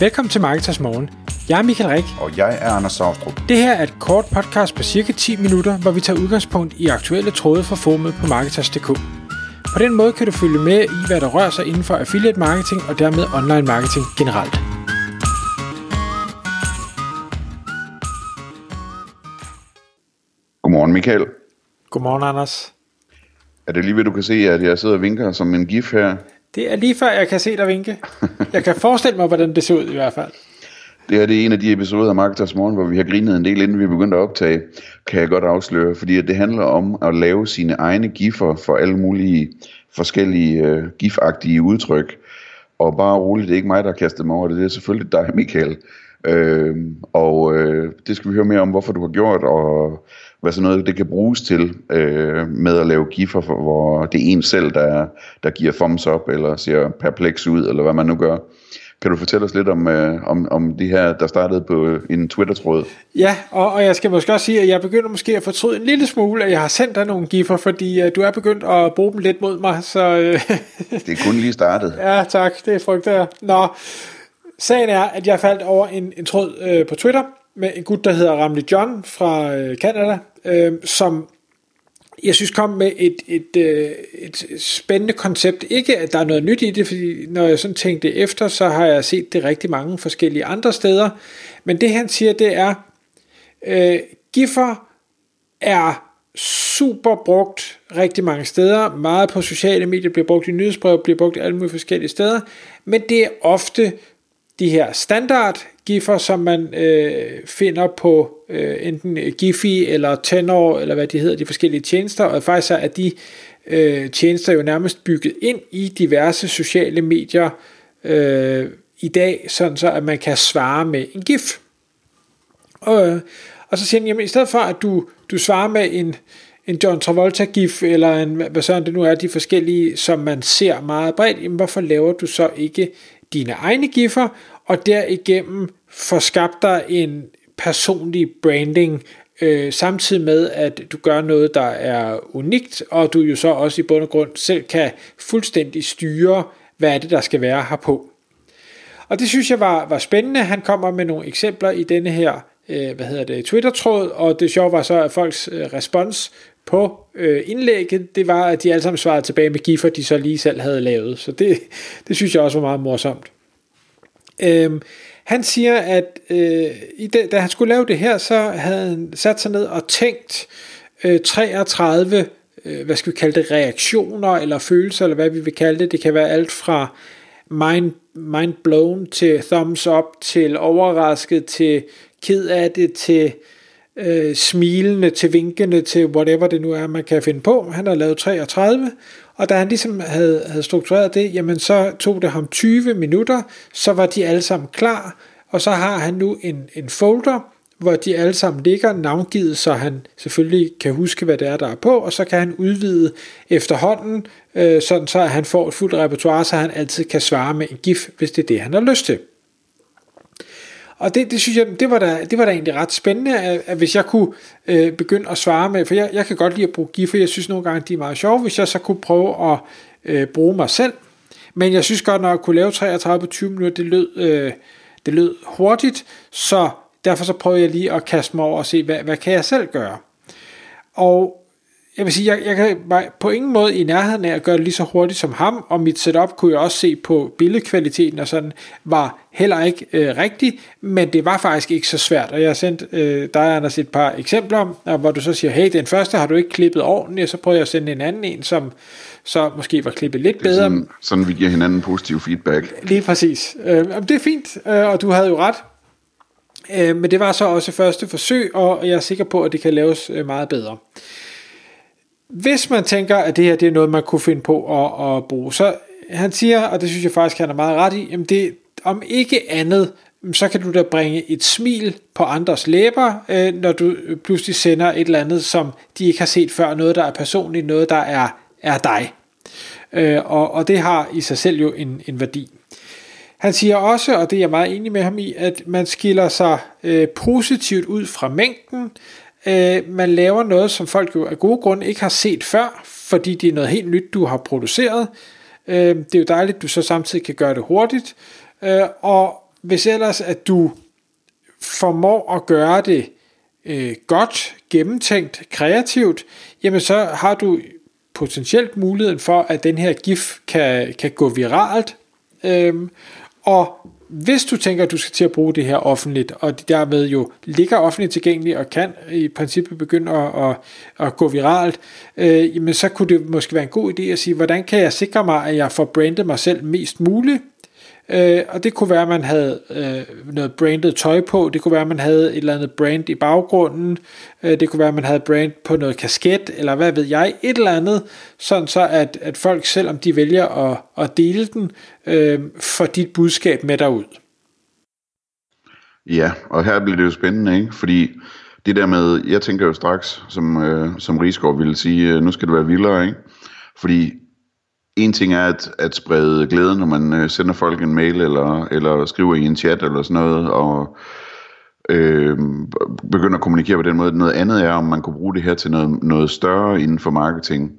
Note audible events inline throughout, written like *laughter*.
Velkommen til Marketers Morgen. Jeg er Michael Rik. Og jeg er Anders Saustrup. Det her er et kort podcast på cirka 10 minutter, hvor vi tager udgangspunkt i aktuelle tråde fra formet på Marketers.dk. På den måde kan du følge med i, hvad der rører sig inden for affiliate marketing og dermed online marketing generelt. Godmorgen Michael. Godmorgen, Anders. Er det lige ved, du kan se, at jeg sidder og vinker som en gif her? Det er lige før, jeg kan se dig vinke. *laughs* Jeg kan forestille mig, hvordan det ser ud i hvert fald. Det her det er en af de episoder af Marketers Morgen, hvor vi har grinet en del, inden vi begyndte at optage, kan jeg godt afsløre. Fordi det handler om at lave sine egne giffer for alle mulige forskellige uh, gifagtige udtryk. Og bare roligt, det er ikke mig, der har kastet mig over det. Det er selvfølgelig dig, Michael. Uh, og uh, det skal vi høre mere om, hvorfor du har gjort, og hvad sådan noget det kan bruges til uh, med at lave giffer, for, hvor det er en selv, der, der giver thumbs up, eller ser perpleks ud, eller hvad man nu gør. Kan du fortælle os lidt om, øh, om, om det her, der startede på en Twitter-tråd? Ja, og, og jeg skal måske også sige, at jeg begynder måske at fortryde en lille smule, at jeg har sendt dig nogle giffer, fordi uh, du er begyndt at bruge dem lidt mod mig. Så, uh, det er kun lige startet. *laughs* ja, tak. Det frygter jeg. Nå, sagen er, at jeg faldt over en, en tråd øh, på Twitter med en gut, der hedder Ramli John fra øh, Canada, øh, som jeg synes kom med et, et, et, et spændende koncept. Ikke at der er noget nyt i det, fordi når jeg sådan tænkte efter, så har jeg set det rigtig mange forskellige andre steder. Men det han siger, det er, øh, giffer er super brugt rigtig mange steder. Meget på sociale medier bliver brugt i nyhedsbrev, bliver brugt alle mulige forskellige steder. Men det er ofte de her standard giffer, som man øh, finder på øh, enten Giphy eller Tenor, eller hvad de hedder, de forskellige tjenester, og faktisk er de øh, tjenester jo nærmest bygget ind i diverse sociale medier øh, i dag, sådan så at man kan svare med en gif. Og, øh, og så siger han, jamen i stedet for at du, du svarer med en, en John Travolta-gif, eller en, hvad sådan det nu er, de forskellige, som man ser meget bredt, jamen hvorfor laver du så ikke dine egne giffer, og derigennem får skabt dig en personlig branding, øh, samtidig med, at du gør noget, der er unikt, og du jo så også i bund og grund selv kan fuldstændig styre, hvad er det, der skal være herpå. Og det synes jeg var, var spændende. Han kommer med nogle eksempler i denne her øh, hvad hedder det, Twitter-tråd, og det sjove var så, at folks øh, respons på øh, indlægget, det var, at de alle sammen svarede tilbage med giffer, de så lige selv havde lavet. Så det, det synes jeg også var meget morsomt. Øhm, han siger, at øh, i det, da han skulle lave det her, så havde han sat sig ned og tænkt øh, 33, øh, hvad skal vi kalde det, reaktioner eller følelser, eller hvad vi vil kalde det. Det kan være alt fra mind, mind blown til thumbs up, til overrasket, til ked af det, til øh, Øh, smilende, til vinkende, til whatever det nu er, man kan finde på. Han har lavet 33, og da han ligesom havde, havde struktureret det, jamen så tog det ham 20 minutter, så var de alle sammen klar, og så har han nu en, en folder, hvor de alle sammen ligger navngivet, så han selvfølgelig kan huske, hvad det er, der er på, og så kan han udvide efterhånden, øh, sådan så han får et fuldt repertoire, så han altid kan svare med en gif, hvis det er det, han har lyst til. Og det, det synes jeg, det var, da, det var da egentlig ret spændende, at, at hvis jeg kunne øh, begynde at svare med, for jeg, jeg kan godt lide at bruge giffer, jeg synes nogle gange, de er meget sjove, hvis jeg så kunne prøve at øh, bruge mig selv. Men jeg synes godt, når jeg kunne lave 33 på 20 minutter, det lød, øh, det lød hurtigt, så derfor så prøvede jeg lige at kaste mig over og se, hvad, hvad kan jeg selv gøre? Og jeg vil sige, jeg, jeg kan på ingen måde i nærheden af at gøre det lige så hurtigt som ham, og mit setup kunne jeg også se på billedkvaliteten og sådan, var heller ikke øh, rigtigt, men det var faktisk ikke så svært, og jeg har sendt øh, dig, Anders, et par eksempler, hvor du så siger, hey, den første har du ikke klippet ordentligt, og så prøver jeg at sende en anden en, som så måske var klippet lidt bedre. Sådan, sådan vi giver hinanden positiv feedback. Lige præcis. Øh, det er fint, øh, og du havde jo ret. Øh, men det var så også første forsøg, og jeg er sikker på, at det kan laves øh, meget bedre. Hvis man tænker, at det her det er noget, man kunne finde på at, at bruge, så han siger, og det synes jeg faktisk, han er meget ret i, jamen det, om ikke andet, så kan du da bringe et smil på andres læber, øh, når du pludselig sender et eller andet, som de ikke har set før, noget der er personligt, noget der er, er dig. Øh, og, og det har i sig selv jo en, en værdi. Han siger også, og det er jeg meget enig med ham i, at man skiller sig øh, positivt ud fra mængden, Øh, man laver noget, som folk jo af gode grunde ikke har set før, fordi det er noget helt nyt, du har produceret. Øh, det er jo dejligt, at du så samtidig kan gøre det hurtigt. Øh, og hvis ellers at du formår at gøre det øh, godt, gennemtænkt, kreativt, jamen så har du potentielt muligheden for, at den her GIF kan, kan gå viralt. Øhm, og hvis du tænker, at du skal til at bruge det her offentligt, og det derved jo ligger offentligt tilgængeligt og kan i princippet begynde at, at, at gå viralt, øh, jamen så kunne det måske være en god idé at sige, hvordan kan jeg sikre mig, at jeg får brandet mig selv mest muligt, Øh, og det kunne være, at man havde øh, noget branded tøj på, det kunne være, at man havde et eller andet brand i baggrunden, øh, det kunne være, at man havde brand på noget kasket, eller hvad ved jeg, et eller andet, sådan så at, at folk, selvom de vælger at, at dele den, øh, får dit budskab med derud. Ja, og her bliver det jo spændende, ikke? fordi det der med, jeg tænker jo straks, som, øh, som Rigsgaard ville sige, øh, nu skal det være vildere, ikke? fordi en ting er at, at sprede glæde, når man øh, sender folk en mail, eller, eller skriver i en chat, eller sådan noget, og øh, begynder at kommunikere på den måde. Noget andet er, om man kunne bruge det her til noget, noget større inden for marketing.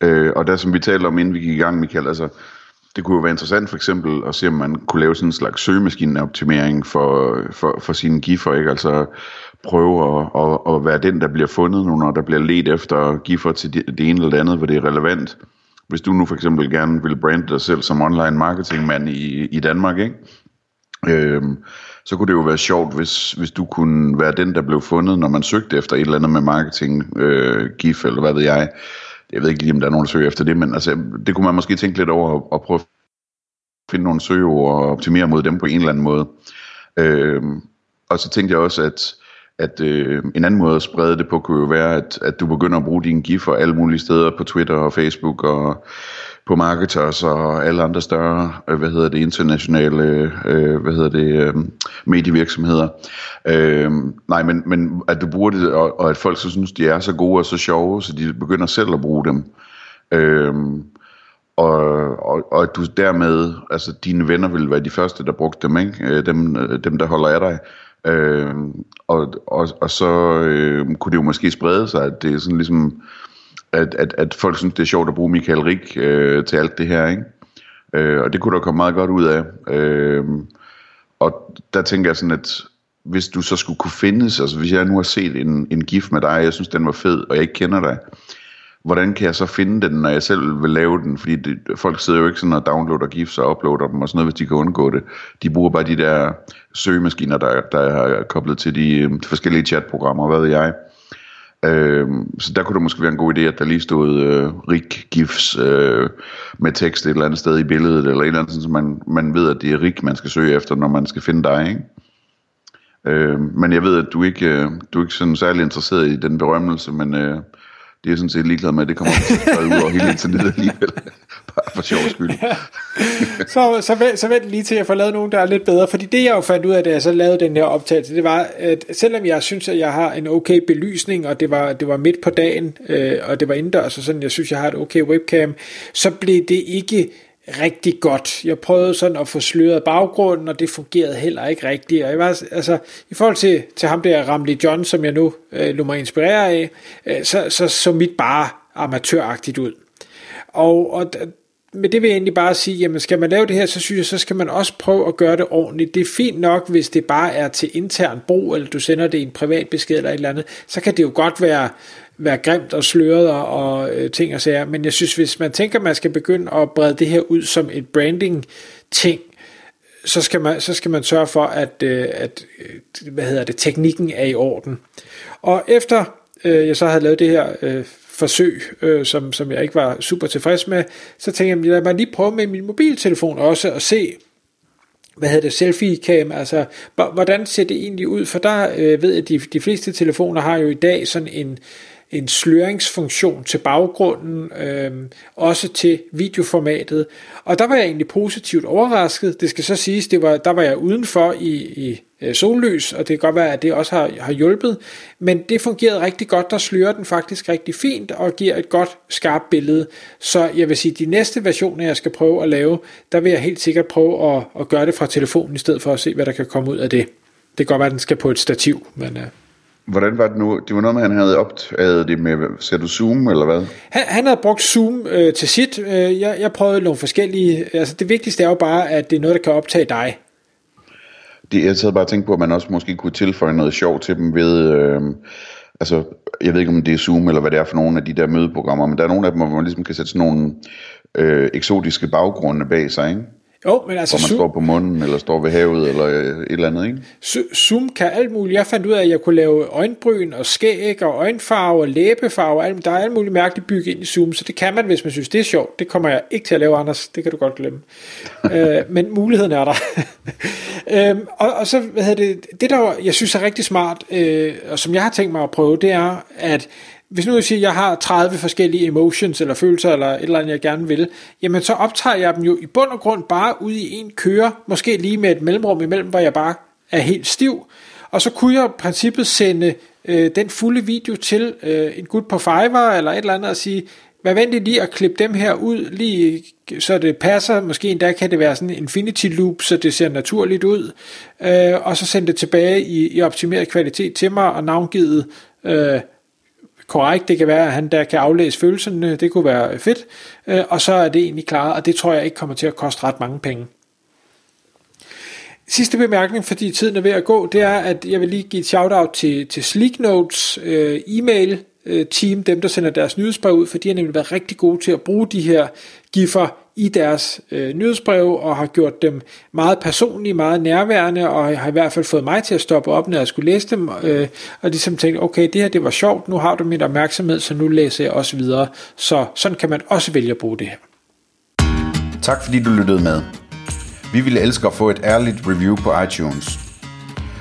Øh, og der som vi talte om, inden vi gik i gang, Michael, altså, det kunne jo være interessant for eksempel at se, om man kunne lave sådan en slags søgemaskineoptimering for, for, for sine giffer, ikke? Altså prøve at, at, at være den, der bliver fundet nu, når der bliver let efter giffer til det, det ene eller det andet, hvor det er relevant hvis du nu for eksempel gerne vil brande dig selv som online marketingmand i, i Danmark, ikke? Øhm, så kunne det jo være sjovt, hvis, hvis du kunne være den, der blev fundet, når man søgte efter et eller andet med marketing, øh, GIF eller hvad ved jeg. Jeg ved ikke lige, om der er nogen, der søger efter det, men altså, det kunne man måske tænke lidt over at prøve at finde nogle søgeord og optimere mod dem på en eller anden måde. Øhm, og så tænkte jeg også, at at øh, en anden måde at sprede det på kunne jo være, at, at du begynder at bruge dine giffer alle mulige steder på Twitter og Facebook og på Marketers og alle andre større, øh, hvad hedder det, internationale, øh, hvad hedder det, øh, medievirksomheder. Øh, nej, men, men at du bruger det, og, og at folk så synes, de er så gode og så sjove, så de begynder selv at bruge dem. Øh, og, og, og at du dermed, altså dine venner vil være de første, der brugte dem, ikke? Øh, dem, øh, dem der holder af dig. Øh, og, og, og så øh, kunne det jo måske sprede sig, at det er sådan ligesom, at, at, at folk synes, det er sjovt at bruge Michael Rik øh, til alt det her, ikke? Øh, og det kunne der komme meget godt ud af. Øh, og der tænker jeg sådan, at hvis du så skulle kunne findes, altså hvis jeg nu har set en, en gif med dig, jeg synes den var fed, og jeg ikke kender dig, hvordan kan jeg så finde den, når jeg selv vil lave den? Fordi det, folk sidder jo ikke sådan og downloader GIFs og uploader dem og sådan noget, hvis de kan undgå det. De bruger bare de der søgemaskiner, der, der er koblet til de, øh, de forskellige chatprogrammer, hvad ved jeg. Øh, så der kunne det måske være en god idé, at der lige stod øh, rig GIFs øh, med tekst et eller andet sted i billedet, eller et eller andet, så man, man ved, at det er rig, man skal søge efter, når man skal finde dig, ikke? Øh, men jeg ved, at du ikke, øh, du er ikke sådan særlig interesseret i den berømmelse, men øh, det er sådan set ligeglad med, at det kommer til at ud over hele internettet alligevel. *laughs* Bare for sjov skyld. Ja. så, så, vent, så vent lige til, at jeg får lavet nogen, der er lidt bedre. Fordi det, jeg jo fandt ud af, da jeg så lavede den her optagelse, det var, at selvom jeg synes, at jeg har en okay belysning, og det var, det var midt på dagen, øh, og det var indendørs, og sådan, jeg synes, jeg har et okay webcam, så blev det ikke rigtig godt. Jeg prøvede sådan at få sløret baggrunden, og det fungerede heller ikke rigtigt. Og jeg var, altså, i forhold til, til ham der Ramli John, som jeg nu øh, lå mig inspirere af, øh, så, så så mit bare amatøragtigt ud. Og, og med det vil jeg egentlig bare sige, jamen skal man lave det her, så synes jeg, så skal man også prøve at gøre det ordentligt. Det er fint nok, hvis det bare er til intern brug, eller du sender det i en privat besked eller et eller andet, så kan det jo godt være, være grimt og sløret og, og øh, ting og sager. Men jeg synes, hvis man tænker, man skal begynde at brede det her ud som et branding ting, så skal man, så skal man sørge for, at, øh, at øh, hvad hedder det, teknikken er i orden. Og efter øh, jeg så havde lavet det her øh, forsøg, øh, som, som jeg ikke var super tilfreds med, så tænkte jeg, lad mig lige prøve med min mobiltelefon også at se, hvad hedder det, selfie-cam, altså hvordan ser det egentlig ud, for der øh, ved jeg, at de, de fleste telefoner har jo i dag sådan en, en sløringsfunktion til baggrunden, øh, også til videoformatet. Og der var jeg egentlig positivt overrasket. Det skal så siges, det var, der var jeg udenfor i, i øh, sollys, og det kan godt være, at det også har, har hjulpet. Men det fungerede rigtig godt, der slører den faktisk rigtig fint og giver et godt skarpt billede. Så jeg vil sige, de næste versioner, jeg skal prøve at lave, der vil jeg helt sikkert prøve at, at gøre det fra telefonen, i stedet for at se, hvad der kan komme ud af det. Det kan godt være, at den skal på et stativ, men... Øh, Hvordan var det nu? Det var noget med, at han havde optaget det med, ser du Zoom eller hvad? Han, han havde brugt Zoom øh, til sit. Øh, jeg, jeg prøvede nogle forskellige, altså det vigtigste er jo bare, at det er noget, der kan optage dig. det, jeg sad bare og tænkte på, at man også måske kunne tilføje noget sjov til dem ved, øh, altså, jeg ved ikke om det er Zoom eller hvad det er for nogle af de der mødeprogrammer, men der er nogle af dem, hvor man ligesom kan sætte sådan nogle øh, eksotiske baggrunde bag sig, ikke? Jo, men altså Hvor man Zoom, står på munden, eller står ved havet, eller øh, et eller andet, ikke? Zo- Zoom kan alt muligt. Jeg fandt ud af, at jeg kunne lave øjenbryn og skæg og øjenfarve og læbefarve. alt- Der er alt muligt mærkeligt bygget ind i Zoom, så det kan man, hvis man synes, det er sjovt. Det kommer jeg ikke til at lave, Anders. Det kan du godt glemme. *laughs* øh, men muligheden er der. *laughs* øhm, og, og så, hvad hedder det, det der jeg synes er rigtig smart, øh, og som jeg har tænkt mig at prøve, det er, at hvis nu jeg siger, at jeg har 30 forskellige emotions eller følelser eller et eller andet, jeg gerne vil, jamen så optager jeg dem jo i bund og grund bare ud i en køre, måske lige med et mellemrum imellem, hvor jeg bare er helt stiv. Og så kunne jeg i princippet sende øh, den fulde video til øh, en gut på Fiverr eller et eller andet og sige, vær venlig lige at klippe dem her ud, lige så det passer. Måske endda kan det være sådan en infinity loop, så det ser naturligt ud. Øh, og så sende det tilbage i, i optimeret kvalitet til mig og navngivet øh, korrekt. Det kan være, at han der kan aflæse følelserne. Det kunne være øh, fedt. Øh, og så er det egentlig klaret, og det tror jeg ikke kommer til at koste ret mange penge. Sidste bemærkning, fordi tiden er ved at gå, det er, at jeg vil lige give et shout-out til, til Sleek Notes øh, e-mail Øh, team, dem der sender deres nyhedsbrev ud, for de har nemlig været rigtig gode til at bruge de her giffer i deres øh, nyhedsbrev, og har gjort dem meget personlige, meget nærværende, og har i hvert fald fået mig til at stoppe op, når jeg skulle læse dem, øh, og ligesom tænkte, okay, det her det var sjovt, nu har du min opmærksomhed, så nu læser jeg også videre. Så sådan kan man også vælge at bruge det her. Tak fordi du lyttede med. Vi ville elske at få et ærligt review på iTunes.